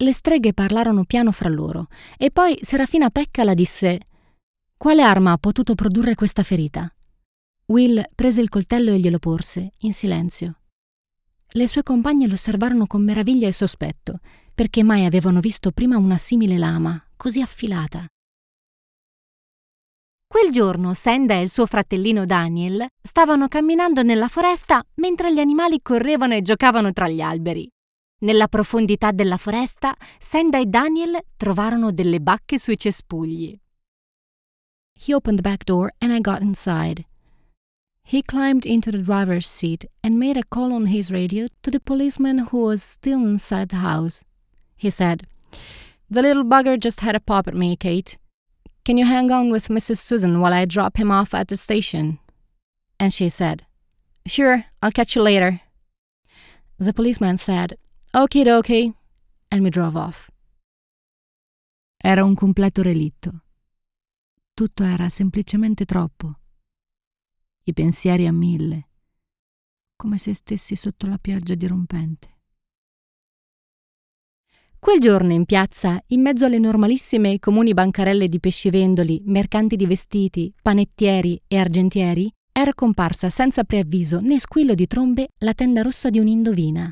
Le streghe parlarono piano fra loro e poi Serafina Peccala disse Quale arma ha potuto produrre questa ferita? Will prese il coltello e glielo porse, in silenzio. Le sue compagne lo osservarono con meraviglia e sospetto, perché mai avevano visto prima una simile lama, così affilata. Quel giorno Senda e il suo fratellino Daniel stavano camminando nella foresta mentre gli animali correvano e giocavano tra gli alberi. Nella profondità della foresta, Senda e Daniel trovarono delle bacche sui cespugli. He opened the back door and I got inside. He climbed into the driver's seat and made a call on his radio to the policeman who was still inside the house. He said, The little bugger just had a pop at me, Kate. Can you hang on with Mrs. Susan while I drop him off at the station? And she said, Sure, I'll catch you later. The policeman said, Okie dokie, and we drove off. Era un completo relitto. Tutto era semplicemente troppo. i pensieri a mille, come se stessi sotto la pioggia dirompente. Quel giorno in piazza, in mezzo alle normalissime e comuni bancarelle di pescivendoli, mercanti di vestiti, panettieri e argentieri, era comparsa senza preavviso né squillo di trombe la tenda rossa di un'indovina.